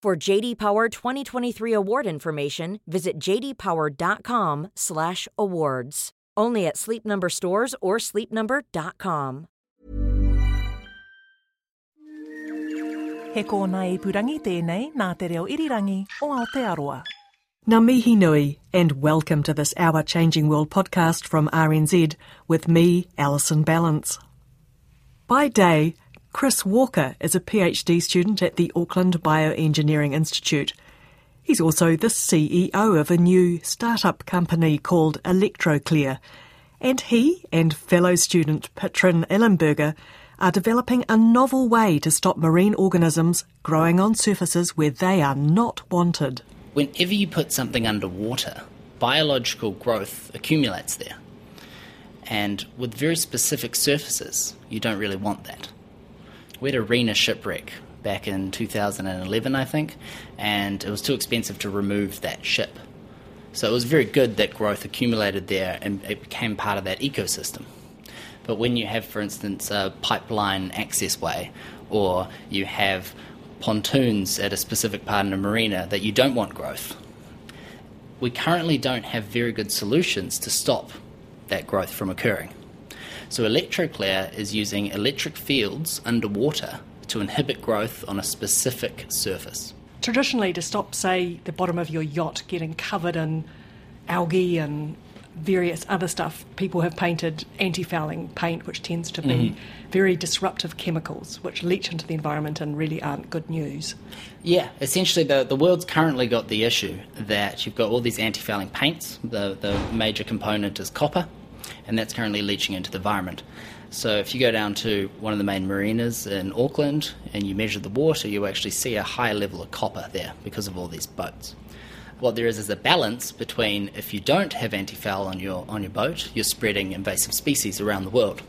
For JD Power 2023 award information, visit jdpower.com/awards. Only at Sleep Number stores or sleepnumber.com. He kōna i purangi tēnei nā te reo irirangi o Aotearoa. Ngā mihi nui, and welcome to this Our Changing World podcast from RNZ with me, Alison Ballance. By day, Chris Walker is a PhD student at the Auckland Bioengineering Institute. He's also the CEO of a new startup company called Electroclear, and he and fellow student Patrin Ellenberger are developing a novel way to stop marine organisms growing on surfaces where they are not wanted. Whenever you put something underwater, biological growth accumulates there. And with very specific surfaces, you don't really want that. We had a Rena shipwreck back in 2011, I think, and it was too expensive to remove that ship. So it was very good that growth accumulated there and it became part of that ecosystem. But when you have, for instance, a pipeline access way, or you have pontoons at a specific part in a marina that you don't want growth, we currently don't have very good solutions to stop that growth from occurring. So Electroclear is using electric fields underwater to inhibit growth on a specific surface. Traditionally, to stop, say, the bottom of your yacht getting covered in algae and various other stuff, people have painted anti fouling paint, which tends to be mm-hmm. very disruptive chemicals, which leach into the environment and really aren't good news. Yeah, essentially, the, the world's currently got the issue that you've got all these anti fouling paints. The, the major component is copper, and that's currently leaching into the environment. So, if you go down to one of the main marinas in Auckland and you measure the water, you actually see a high level of copper there because of all these boats. What there is is a balance between if you don't have anti foul on your, on your boat, you're spreading invasive species around the world.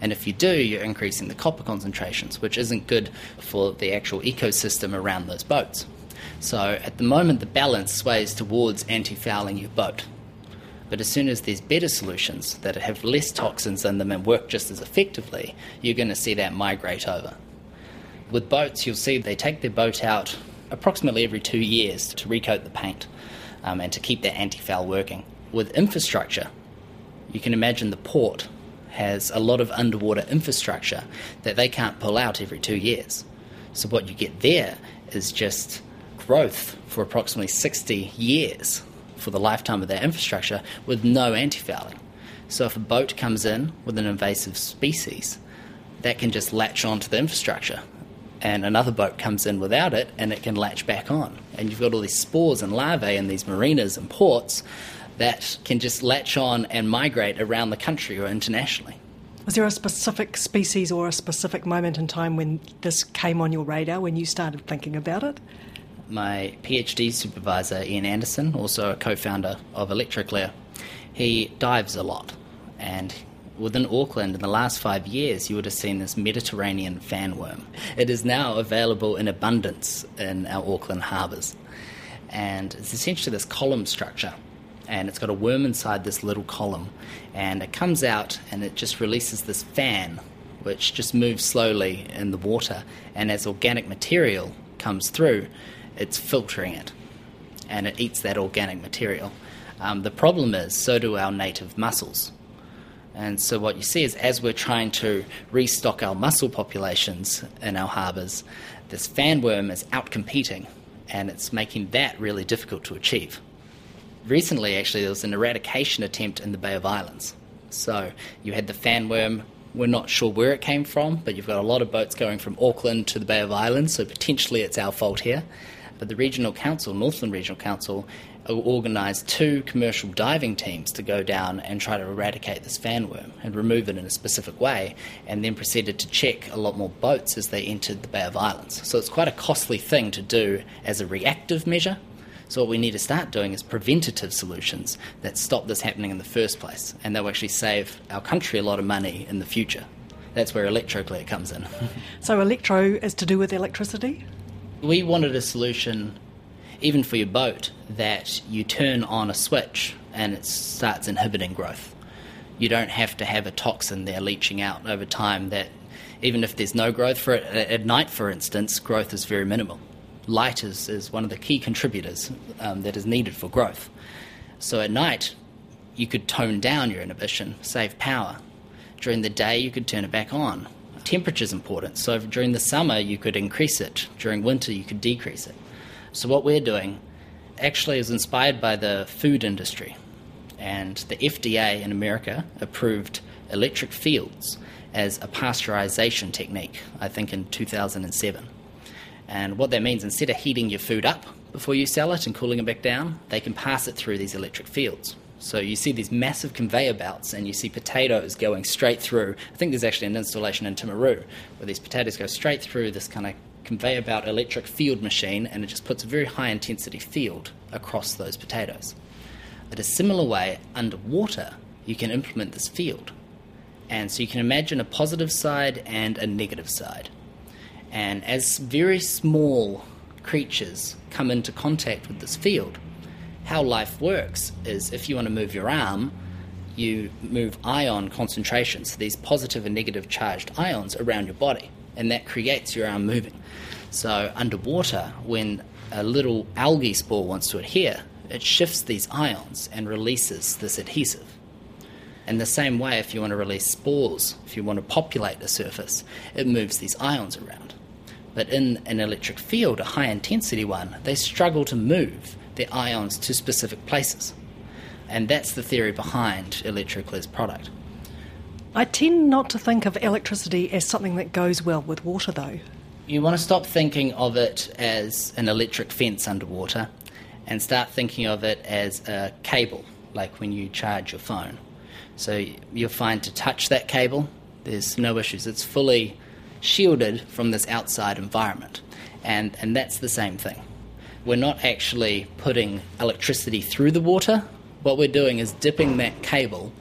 And if you do, you're increasing the copper concentrations, which isn't good for the actual ecosystem around those boats. So at the moment, the balance sways towards anti fouling your boat. But as soon as there's better solutions that have less toxins in them and work just as effectively, you're going to see that migrate over. With boats, you'll see they take their boat out approximately every two years to recoat the paint um, and to keep that anti foul working. With infrastructure, you can imagine the port has a lot of underwater infrastructure that they can't pull out every two years. So what you get there is just growth for approximately 60 years for the lifetime of that infrastructure with no anti fouling. So if a boat comes in with an invasive species, that can just latch onto the infrastructure. And another boat comes in without it and it can latch back on. And you've got all these spores and larvae in these marinas and ports that can just latch on and migrate around the country or internationally. Was there a specific species or a specific moment in time when this came on your radar when you started thinking about it? My PhD supervisor, Ian Anderson, also a co founder of Electroclear, he dives a lot. And within Auckland, in the last five years, you would have seen this Mediterranean fanworm. It is now available in abundance in our Auckland harbours. And it's essentially this column structure. And it's got a worm inside this little column. And it comes out and it just releases this fan, which just moves slowly in the water. And as organic material comes through, it's filtering it and it eats that organic material. Um, the problem is, so do our native mussels. And so, what you see is, as we're trying to restock our mussel populations in our harbours, this fanworm is outcompeting and it's making that really difficult to achieve. Recently, actually, there was an eradication attempt in the Bay of Islands. So, you had the fanworm we're not sure where it came from, but you've got a lot of boats going from Auckland to the Bay of Islands, so potentially it's our fault here. But the Regional Council, Northland Regional Council, uh, organised two commercial diving teams to go down and try to eradicate this fan worm and remove it in a specific way, and then proceeded to check a lot more boats as they entered the Bay of Islands. So it's quite a costly thing to do as a reactive measure. So what we need to start doing is preventative solutions that stop this happening in the first place, and that will actually save our country a lot of money in the future. That's where electroclear comes in. So electro is to do with electricity? We wanted a solution, even for your boat, that you turn on a switch and it starts inhibiting growth. You don't have to have a toxin there leaching out over time that, even if there's no growth for it, at night, for instance, growth is very minimal. Light is, is one of the key contributors um, that is needed for growth. So at night, you could tone down your inhibition, save power. During the day, you could turn it back on temperature is important. So during the summer, you could increase it. During winter, you could decrease it. So what we're doing actually is inspired by the food industry. And the FDA in America approved electric fields as a pasteurization technique, I think in 2007. And what that means, instead of heating your food up before you sell it and cooling it back down, they can pass it through these electric fields. So you see these massive conveyor belts, and you see potatoes going straight through. I think there's actually an installation in Timaru where these potatoes go straight through this kind of conveyor belt electric field machine, and it just puts a very high intensity field across those potatoes. But a similar way, underwater, you can implement this field. And so you can imagine a positive side and a negative side. And as very small creatures come into contact with this field, how life works is if you want to move your arm, you move ion concentrations, these positive and negative charged ions around your body, and that creates your arm moving. So, underwater, when a little algae spore wants to adhere, it shifts these ions and releases this adhesive. In the same way, if you want to release spores, if you want to populate the surface, it moves these ions around. But in an electric field, a high intensity one, they struggle to move their ions to specific places. And that's the theory behind Electroclear's product. I tend not to think of electricity as something that goes well with water, though. You want to stop thinking of it as an electric fence underwater and start thinking of it as a cable, like when you charge your phone. So you'll find to touch that cable, there's no issues. It's fully shielded from this outside environment. And, and that's the same thing we're not actually putting electricity through the water. What we're doing is dipping that cable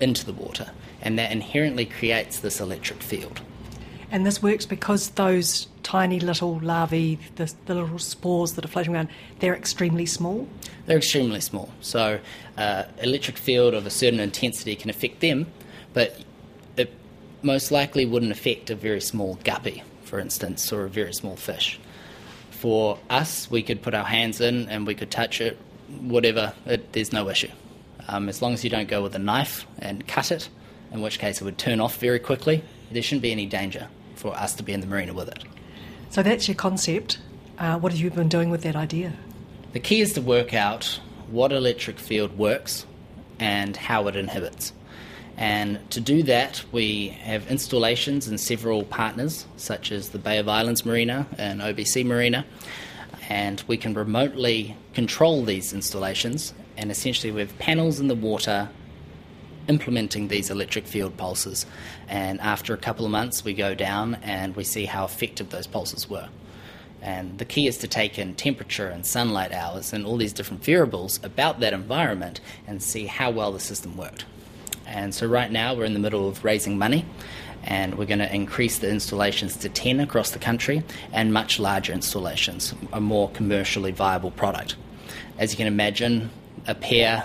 into the water, and that inherently creates this electric field. And this works because those tiny little larvae, the, the, little spores that are floating around, they're extremely small? They're extremely small. So, uh, electric field of a certain intensity can affect them, but it most likely wouldn't affect a very small guppy, for instance, or a very small fish for us, we could put our hands in and we could touch it, whatever, it, there's no issue. Um, as long as you don't go with a knife and cut it, in which case it would turn off very quickly, there shouldn't be any danger for us to be in the marina with it. So that's your concept. Uh, what have you been doing with that idea? The key is to work out what electric field works and how it inhibits. And to do that, we have installations in several partners, such as the Bay of Islands Marina and OBC Marina. And we can remotely control these installations. And essentially, we have panels in the water implementing these electric field pulses. And after a couple of months, we go down and we see how effective those pulses were. And the key is to take in temperature and sunlight hours and all these different variables about that environment and see how well the system worked. And so right now we're in the middle of raising money and we're going to increase the installations to 10 across the country and much larger installations, a more commercially viable product. As you can imagine, a pier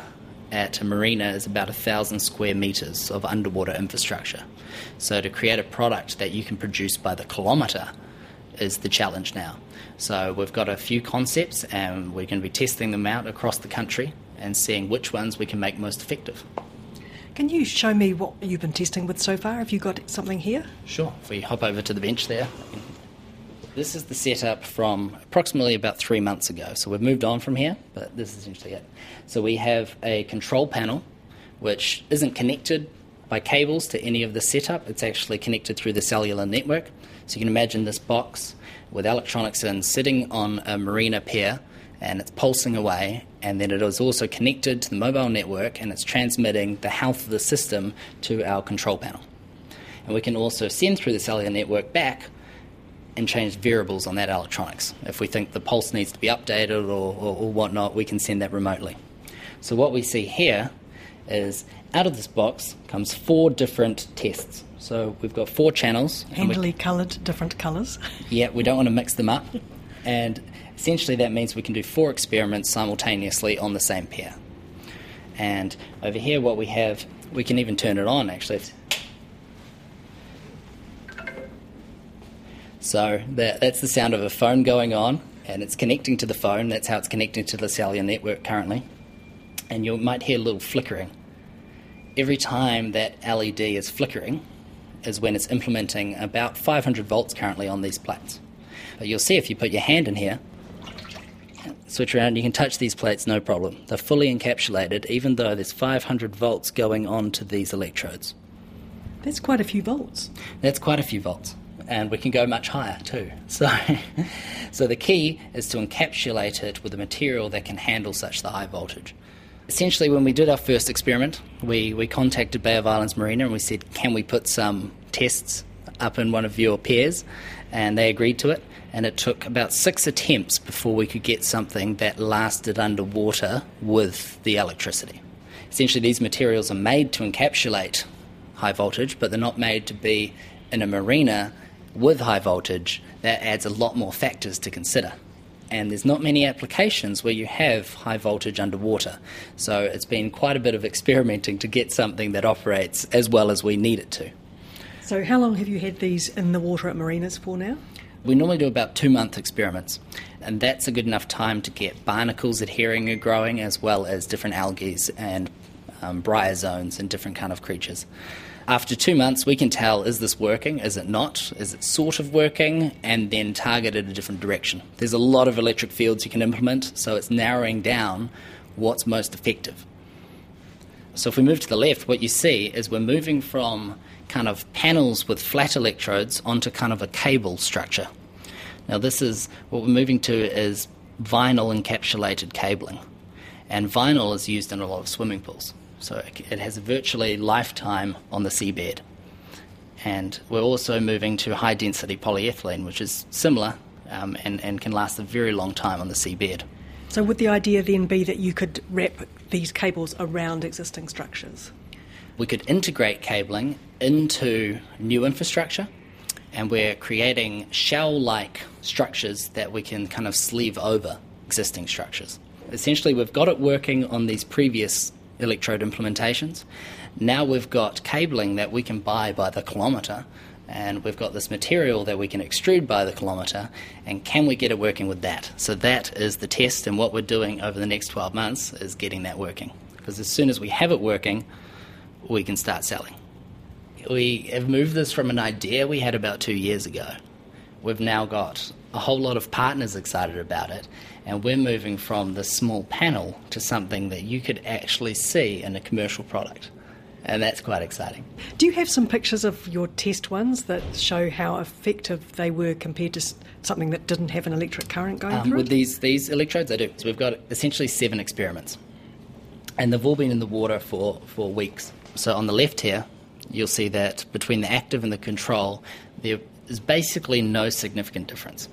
at a marina is about a thousand square metres of underwater infrastructure. So to create a product that you can produce by the kilometre is the challenge now. So we've got a few concepts and we're going to be testing them out across the country and seeing which ones we can make most effective. Can you show me what you've been testing with so far? Have you got something here? Sure. If we hop over to the bench there. This is the setup from approximately about three months ago. So we've moved on from here, but this is essentially it. So we have a control panel which isn't connected by cables to any of the setup. It's actually connected through the cellular network. So you can imagine this box with electronics in sitting on a marina pier and it's pulsing away, and then it is also connected to the mobile network and it's transmitting the health of the system to our control panel. And we can also send through the cellular network back and change variables on that electronics. If we think the pulse needs to be updated or, or, or whatnot, we can send that remotely. So what we see here is out of this box comes four different tests. So we've got four channels. Handily coloured, different colours. yeah, we don't want to mix them up. And essentially, that means we can do four experiments simultaneously on the same pair. And over here, what we have, we can even turn it on actually. So that, that's the sound of a phone going on, and it's connecting to the phone. That's how it's connecting to the cellular network currently. And you might hear a little flickering. Every time that LED is flickering is when it's implementing about 500 volts currently on these plates. But you'll see if you put your hand in here, switch around, you can touch these plates no problem. They're fully encapsulated, even though there's 500 volts going on to these electrodes. That's quite a few volts. That's quite a few volts, and we can go much higher too. So, so the key is to encapsulate it with a material that can handle such the high voltage. Essentially, when we did our first experiment, we, we contacted Bay of Islands Marina and we said, "Can we put some tests up in one of your pairs?" And they agreed to it. And it took about six attempts before we could get something that lasted underwater with the electricity. Essentially, these materials are made to encapsulate high voltage, but they're not made to be in a marina with high voltage. That adds a lot more factors to consider. And there's not many applications where you have high voltage underwater. So it's been quite a bit of experimenting to get something that operates as well as we need it to. So, how long have you had these in the water at marinas for now? We normally do about two month experiments, and that's a good enough time to get barnacles adhering and growing, as well as different algae and um, bryozoans and different kind of creatures. After two months, we can tell is this working, is it not, is it sort of working, and then target it a different direction. There's a lot of electric fields you can implement, so it's narrowing down what's most effective. So if we move to the left, what you see is we're moving from kind of panels with flat electrodes onto kind of a cable structure. Now this is what we're moving to is vinyl encapsulated cabling. And vinyl is used in a lot of swimming pools. So it has virtually lifetime on the seabed. And we're also moving to high density polyethylene, which is similar um, and, and can last a very long time on the seabed. So, would the idea then be that you could wrap these cables around existing structures? We could integrate cabling into new infrastructure and we're creating shell like structures that we can kind of sleeve over existing structures. Essentially, we've got it working on these previous electrode implementations. Now we've got cabling that we can buy by the kilometre, and we've got this material that we can extrude by the kilometre, and can we get it working with that? So, that is the test, and what we're doing over the next 12 months is getting that working. Because as soon as we have it working, we can start selling. We have moved this from an idea we had about two years ago. We've now got a whole lot of partners excited about it, and we're moving from the small panel to something that you could actually see in a commercial product. And that's quite exciting. Do you have some pictures of your test ones that show how effective they were compared to something that didn't have an electric current going Um, through with it? these, these electrodes, I do. So we've got essentially seven experiments, and they've all been in the water for, for weeks. So on the left here, you'll see that between the active and the control, there is basically no significant difference.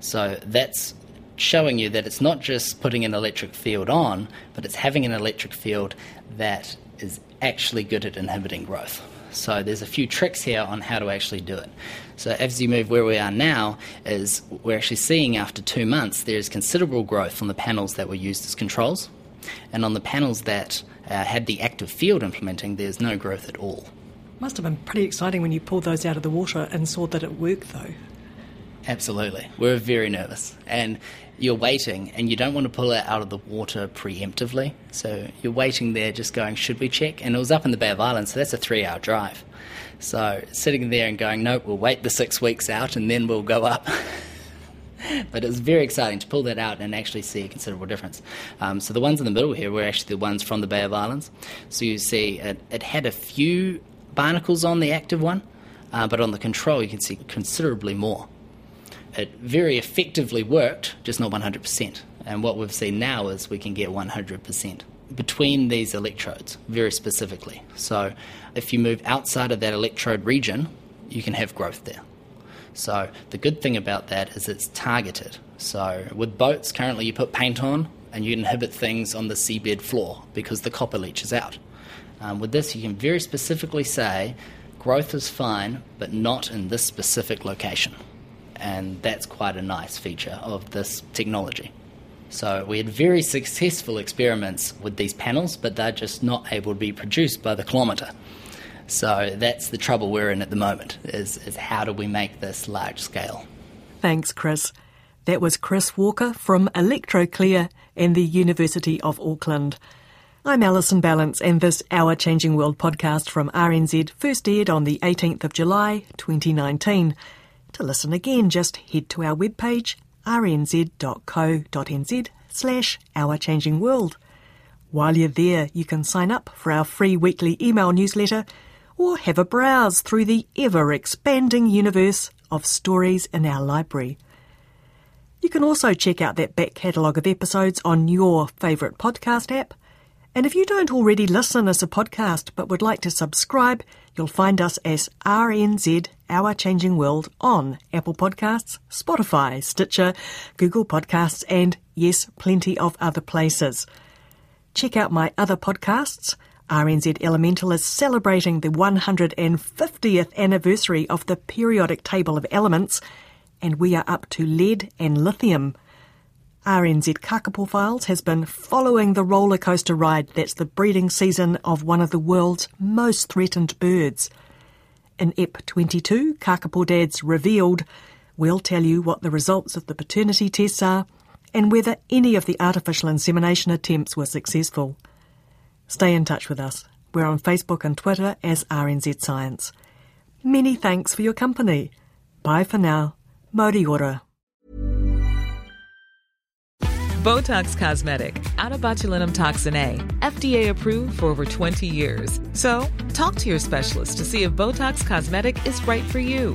So that's showing you that it's not just putting an electric field on, but it's having an electric field that is actually good at inhibiting growth. So there's a few tricks here on how to actually do it. So as you move where we are now, is we're actually seeing after two months there's considerable growth on the panels that were used as controls, and on the panels that uh, had the active field implementing, there's no growth at all. Must have been pretty exciting when you pulled those out of the water and saw that it worked, though. Absolutely. We're very nervous. And you're waiting, and you don't want to pull it out of the water preemptively. So you're waiting there, just going, should we check? And it was up in the Bay of Islands, so that's a three hour drive. So sitting there and going, nope, we'll wait the six weeks out and then we'll go up. but it was very exciting to pull that out and actually see a considerable difference. Um, so the ones in the middle here were actually the ones from the Bay of Islands. So you see it, it had a few barnacles on the active one, uh, but on the control you can see considerably more it very effectively worked, just not 100%. And what we've seen now is we can get 100% between these electrodes, very specifically. So if you move outside of that electrode region, you can have growth there. So the good thing about that is it's targeted. So with boats, currently you put paint on and you inhibit things on the seabed floor because the copper leaches out. Um, with this, you can very specifically say growth is fine, but not in this specific location. And that's quite a nice feature of this technology. So we had very successful experiments with these panels, but they're just not able to be produced by the kilometre. So that's the trouble we're in at the moment, is, is how do we make this large scale? Thanks, Chris. That was Chris Walker from Electroclear and the University of Auckland. I'm Alison Ballance, and this Our Changing World podcast from RNZ first aired on the 18th of July 2019. To listen again, just head to our webpage rnz.co.nz slash Our Changing World. While you're there, you can sign up for our free weekly email newsletter or have a browse through the ever expanding universe of stories in our library. You can also check out that back catalogue of episodes on your favourite podcast app. And if you don't already listen as a podcast but would like to subscribe, you'll find us as RNZ Our Changing World on Apple Podcasts, Spotify, Stitcher, Google Podcasts, and yes, plenty of other places. Check out my other podcasts. RNZ Elemental is celebrating the 150th anniversary of the periodic table of elements, and we are up to lead and lithium. RNZ Kakapo Files has been following the roller coaster ride that's the breeding season of one of the world's most threatened birds. In EP 22, Kakapo Dads Revealed, we'll tell you what the results of the paternity tests are and whether any of the artificial insemination attempts were successful. Stay in touch with us. We're on Facebook and Twitter as RNZ Science. Many thanks for your company. Bye for now. Mauri ora. Botox Cosmetic, out of botulinum toxin A, FDA approved for over 20 years. So, talk to your specialist to see if Botox Cosmetic is right for you.